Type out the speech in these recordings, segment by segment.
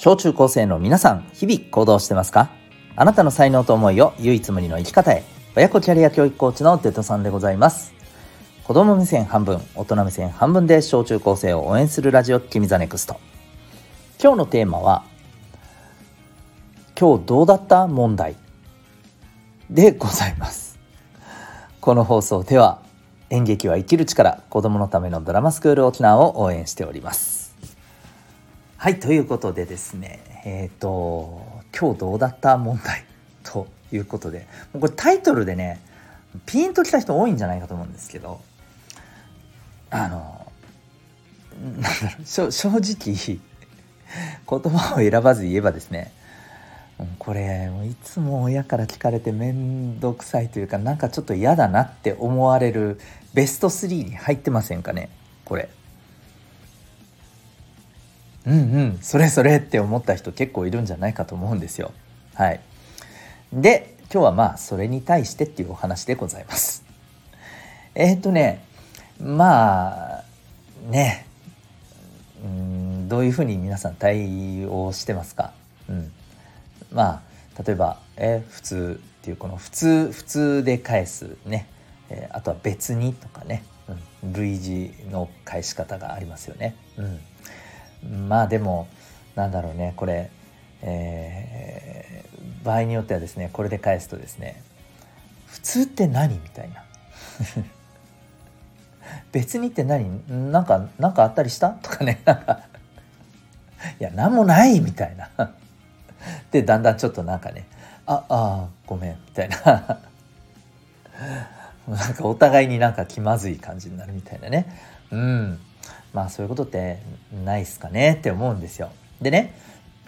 小中高生の皆さん、日々行動してますか？あなたの才能と思いを唯一無二の生き方へ。親子キャリア教育コーチのデトさんでございます。子供目線半分、大人目線半分で小中高生を応援するラジオ、君 the NEXT。今日のテーマは、今日どうだった問題？でございます。この放送では、演劇は生きる力子供のためのドラマスクール沖縄を応援しておりますはいということでですねえっ、ー、と今日どうだった問題ということでこれタイトルでねピンときた人多いんじゃないかと思うんですけどあのなんだろう正直言葉を選ばず言えばですねこれいつも親から聞かれて面倒くさいというかなんかちょっと嫌だなって思われるベスト3に入ってませんかねこれ。うんうん。それそれって思った人結構いるんじゃないかと思うんですよ。はい。で今日はまあそれに対してっていうお話でございます。えっ、とねまあねうんどういうふうに皆さん対応してますか？うん。まあ例えば、え普通っていうこの普通普通で返すね、えー、あとは別にとかね、うん、類似の返し方がありますよね。うん、まあでもなんだろうねこれ、えー、場合によってはですねこれで返すとですね普通って何みたいな。別にって何？なんかなんかあったりした？とかね。いや何もないみたいな。でだんだんちょっとなんかねああごめんみたいな。なんかお互いになんか気まずい感じになるみたいなね。うん。まあそういうことってないっすかねって思うんですよ。でね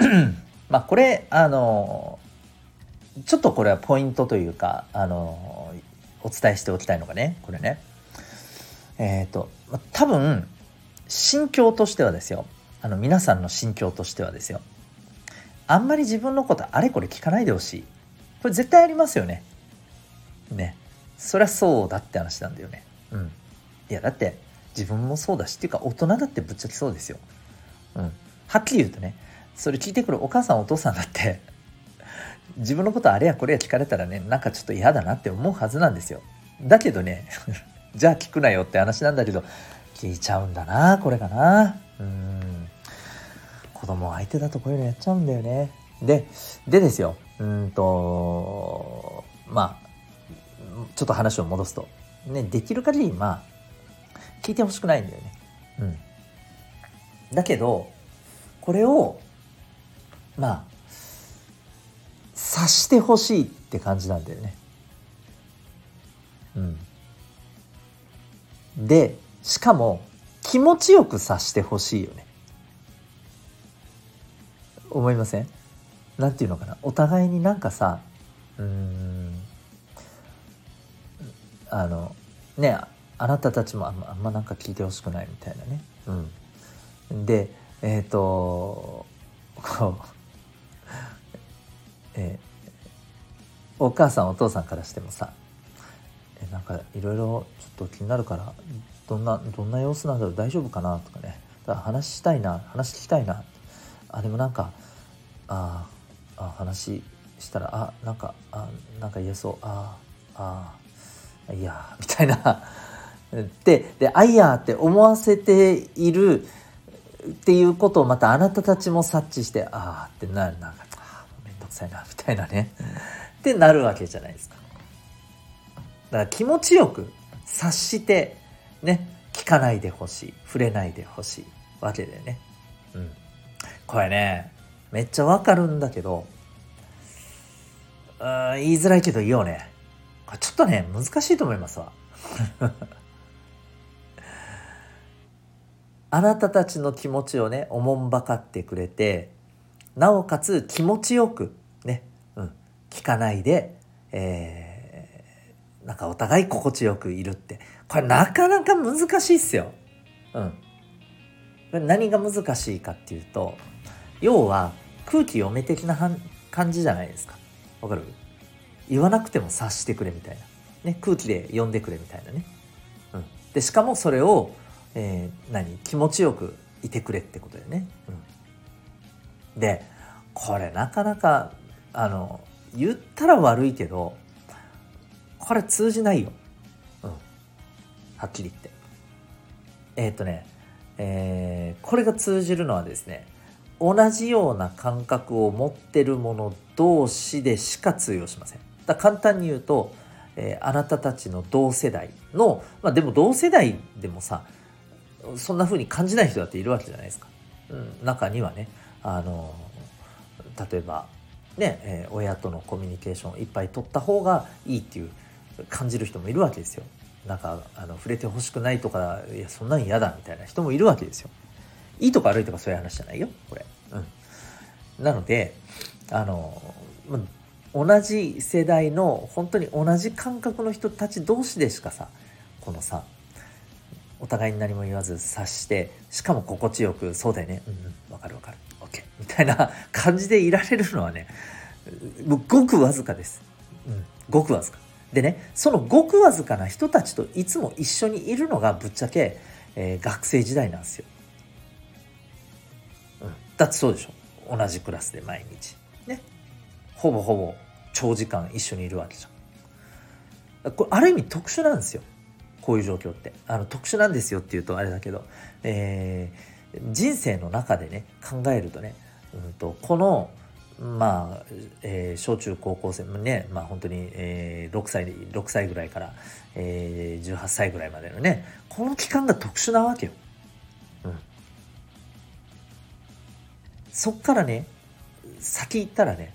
まあこれあのちょっとこれはポイントというかあのお伝えしておきたいのがねこれね。えっ、ー、と多分心境としてはですよ。あの皆さんの心境としてはですよ。あんまり自分のことあれこれ聞かないでほしい。これ絶対ありますよね。ね。そりゃそうだって話なんだよね。うん。いやだって自分もそうだしっていうか大人だってぶっちゃけそうですようんはっきり言うとねそれ聞いてくるお母さんお父さんだって 自分のことあれやこれや聞かれたらねなんかちょっと嫌だなって思うはずなんですよだけどね じゃあ聞くなよって話なんだけど聞いちゃうんだなこれかなうん子供相手だとこういうのやっちゃうんだよね。で、でですよ。うんと、まあ、ちょっと話を戻すと。ね、できる限り、まあ、聞いてほしくないんだよね。うん。だけど、これを、まあ、察してほしいって感じなんだよね。うん。で、しかも、気持ちよく察してほしいよね。思いません？なんていうのかな？お互いになんかさうんあのねあなたたちもあんまあんまなんか聞いてほしくないみたいなね。うん、でえっ、ー、とこう、えー、お母さんお父さんからしてもさえなんかいろいろちょっと気になるからどんなどんな様子なんだろう大丈夫かなとかね。だから話したいな話聞きたいな。あでもなんかああ話したらあなんかあなんか言えそう。ああいやみたいな。でであいやって思わせているっていうことをまたあなたたちも察知してああってなるなんかあめんどくさいなみたいなね ってなるわけじゃないですか。だから気持ちよく察してね聞かないでほしい触れないでほしいわけでね。うん、これねめっちゃわかるんだけど、あ言いづらいけど言おうね。ちょっとね、難しいと思いますわ。あなたたちの気持ちをね、おもんばかってくれて、なおかつ気持ちよくね、うん、聞かないで、えー、なんかお互い心地よくいるって、これなかなか難しいっすよ。うん。何が難しいかっていうと、要は空気読め的な感じじゃないですか。わかる？言わなくても察してくれみたいな、ね、空気で読んでくれみたいなね、うん、でしかもそれを、えー、何？気持ちよくいてくれってことだよね、でこれなかなかあの言ったら悪いけどこれ通じないよ。うん。はっきり言って。えー、っとね、えー、これが通じるのはですね、同じような感覚を持ってる者同士でしか通用しません。だ簡単に言うと、えー、あなたたちの同世代の、まあでも同世代でもさ、そんな風に感じない人だっているわけじゃないですか。うん、中にはね、あの例えばね、えー、親とのコミュニケーションをいっぱい取った方がいいっていう感じる人もいるわけですよ。なんかあの触れてほしくないとかいやそんなん嫌だみたいな人もいるわけですよ。いいとか悪いとかそういう話じゃないよこれ。うん、なのであの、ま、同じ世代の本当に同じ感覚の人たち同士でしかさこのさお互いに何も言わず察してしかも心地よくそうだよね。うんうん。わかるわかる。OK みたいな感じでいられるのはねごくわずかです。うん、ごくわずか。でねそのごくわずかな人たちといつも一緒にいるのがぶっちゃけ、えー、学生時代なんですよ、うん、だってそうでしょ。同じクラスで毎日。ね。ほぼほぼ長時間一緒にいるわけじゃん。これある意味特殊なんですよ。こういう状況ってあの特殊なんですよっていうとあれだけど、えー、人生の中でね考えるとね、うんとこのまあ、えー、小中高校生もね、まあ本当に、えー、6歳、6歳ぐらいから、えー、18歳ぐらいまでのね、この期間が特殊なわけよ。うん。そっからね、先行ったらね、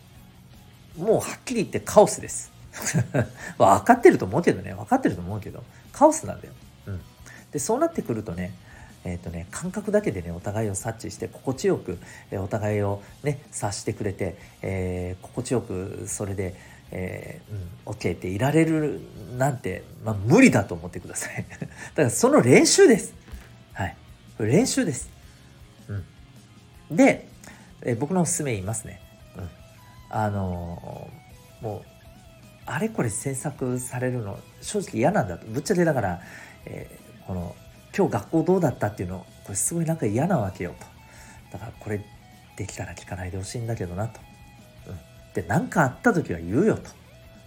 もうはっきり言ってカオスです。分かってると思うけどね、分かってると思うけど、カオスなんだよ。うん。で、そうなってくるとね、えーとね、感覚だけでねお互いを察知して心地よく、えー、お互いをね察してくれて、えー、心地よくそれで、えー、うん、OK っていられるなんて、まあ、無理だと思ってください。だからその練習です。はい。練習です、うん、で、えー、僕のおすすめ言いますね、うん、あのー、もうあれこれ詮索されるの正直嫌なんだと。ぶっちゃけだから、えー、この今日学校どうだったっていうのこれすごいなんか嫌なわけよと。だからこれできたら聞かないでほしいんだけどなと、うん、で何かあった時は言うよと。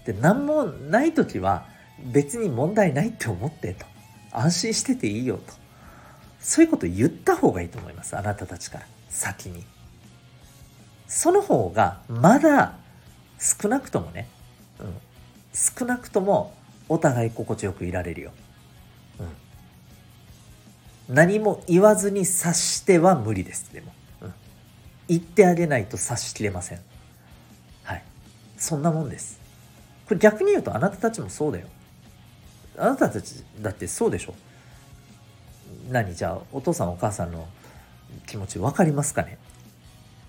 で何もない時は別に問題ないって思ってと。安心してていいよと。そういうこと言った方がいいと思いますあなたたちから。先に。その方がまだ少なくともね、少なくともお互い心地よくいられるよ。うん。何も言わずに察しては無理ですでも、うん、言ってあげないと察しきれません。はい。そんなもんです。これ逆に言うとあなたたちもそうだよ。あなたたちだってそうでしょ。何じゃあお父さんお母さんの気持ち分かりますかね？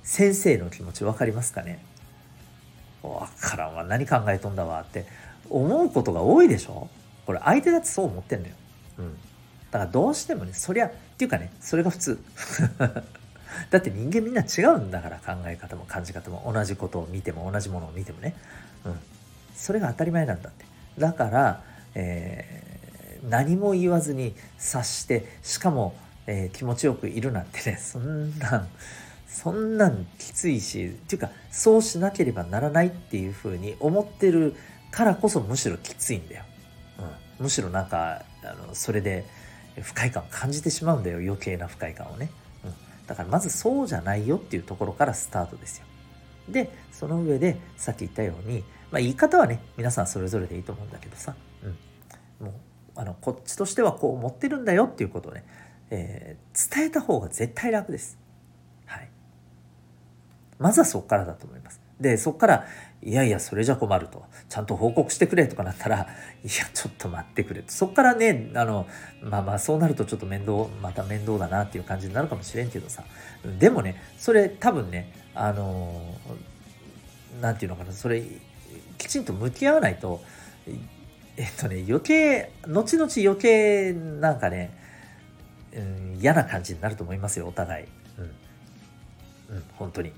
先生の気持ち分かりますかね？分からんわ何考えとんだわって思うことが多いでしょ？これ相手だってそう思ってんだよ。うん。だからどうしてもねそりゃっていうかねそれが普通。だって人間みんな違うんだから考え方も感じ方も同じことを見ても同じものを見てもね、うん、それが当たり前なんだって。だから、えー、何も言わずに察してしかも、えー、気持ちよくいるなんてねそんなんそんなんきついしっていうかそうしなければならないっていうふうに思ってるからこそむしろきついんだよ、うん、むしろなんかあのそれで不快感を感じてしまうんだよ余計な不快感をね、うん、だからまずそうじゃないよっていうところからスタートですよ。でその上でさっき言ったように、まあ、言い方はね皆さんそれぞれでいいと思うんだけどさ、うん、もうあのこっちとしてはこう思ってるんだよっていうことをね、えー、伝えた方が絶対楽です。まずはそこからだと思います。でそこからいやいやそれじゃ困ると。ちゃんと報告してくれとかなったら いやちょっと待ってくれと。そこからねあのまあまあそうなるとちょっと面倒また面倒だなっていう感じになるかもしれんけどさ。でもねそれ多分ねあの何て言うのかなそれきちんと向き合わないとえっとね余計後々余計なんかね、うん、嫌な感じになると思いますよお互い。うん、うん、本当に、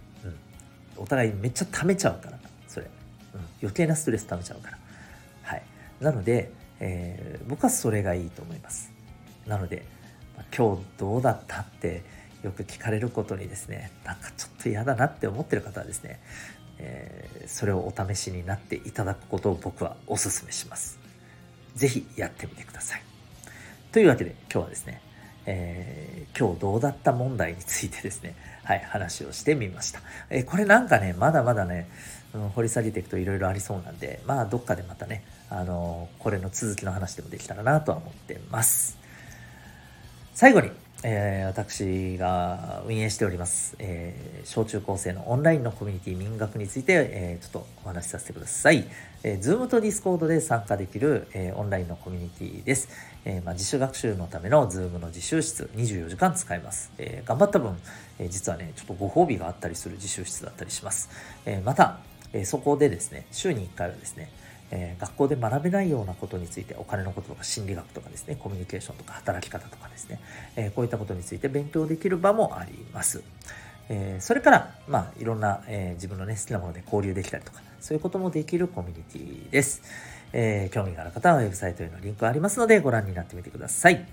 お互いめっちゃ溜めちゃうからそれ、うん、余計なストレス溜めちゃうから。はい。なので、えー、僕はそれがいいと思います。なので、ま、今日どうだったってよく聞かれることにですねなんかちょっと嫌だなって思ってる方はですね、えー、それをお試しになっていただくことを僕はお勧めします。是非やってみてください。というわけで今日はですねえー、今日どうだった問題についてですね、はい、話をしてみました。えー、これなんかね、まだまだね、うん、掘り下げていくといろいろありそうなんで、まあ、どっかでまたね、あのー、これの続きの話でもできたらなとは思ってます。最後に、えー、私が運営しております、えー、小中高生のオンラインのコミュニティ民学について、えー、ちょっとお話しさせてください。えー、Zoom と Discord で参加できる、えー、オンラインのコミュニティです。えーまあ、自主学習のための Zoom の自習室24時間使えます。えー、頑張った分、えー、実はね、ちょっとご褒美があったりする自習室だったりします。えー、また、えー、そこでですね、週に1回はですね、えー、学校で学べないようなことについてお金のこととか心理学とかですねコミュニケーションとか働き方とかですね、えー、こういったことについて勉強できる場もあります。えー、それから、まあ、いろんな、え自分のね好きなもので交流できたりとかそういうこともできるコミュニティです。え興味がある方はウェブサイトへのリンクありますのでご覧になってみてください。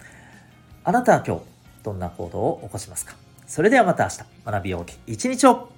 あなたは今日どんな行動を起こしますか？それではまた明日学びようき一日を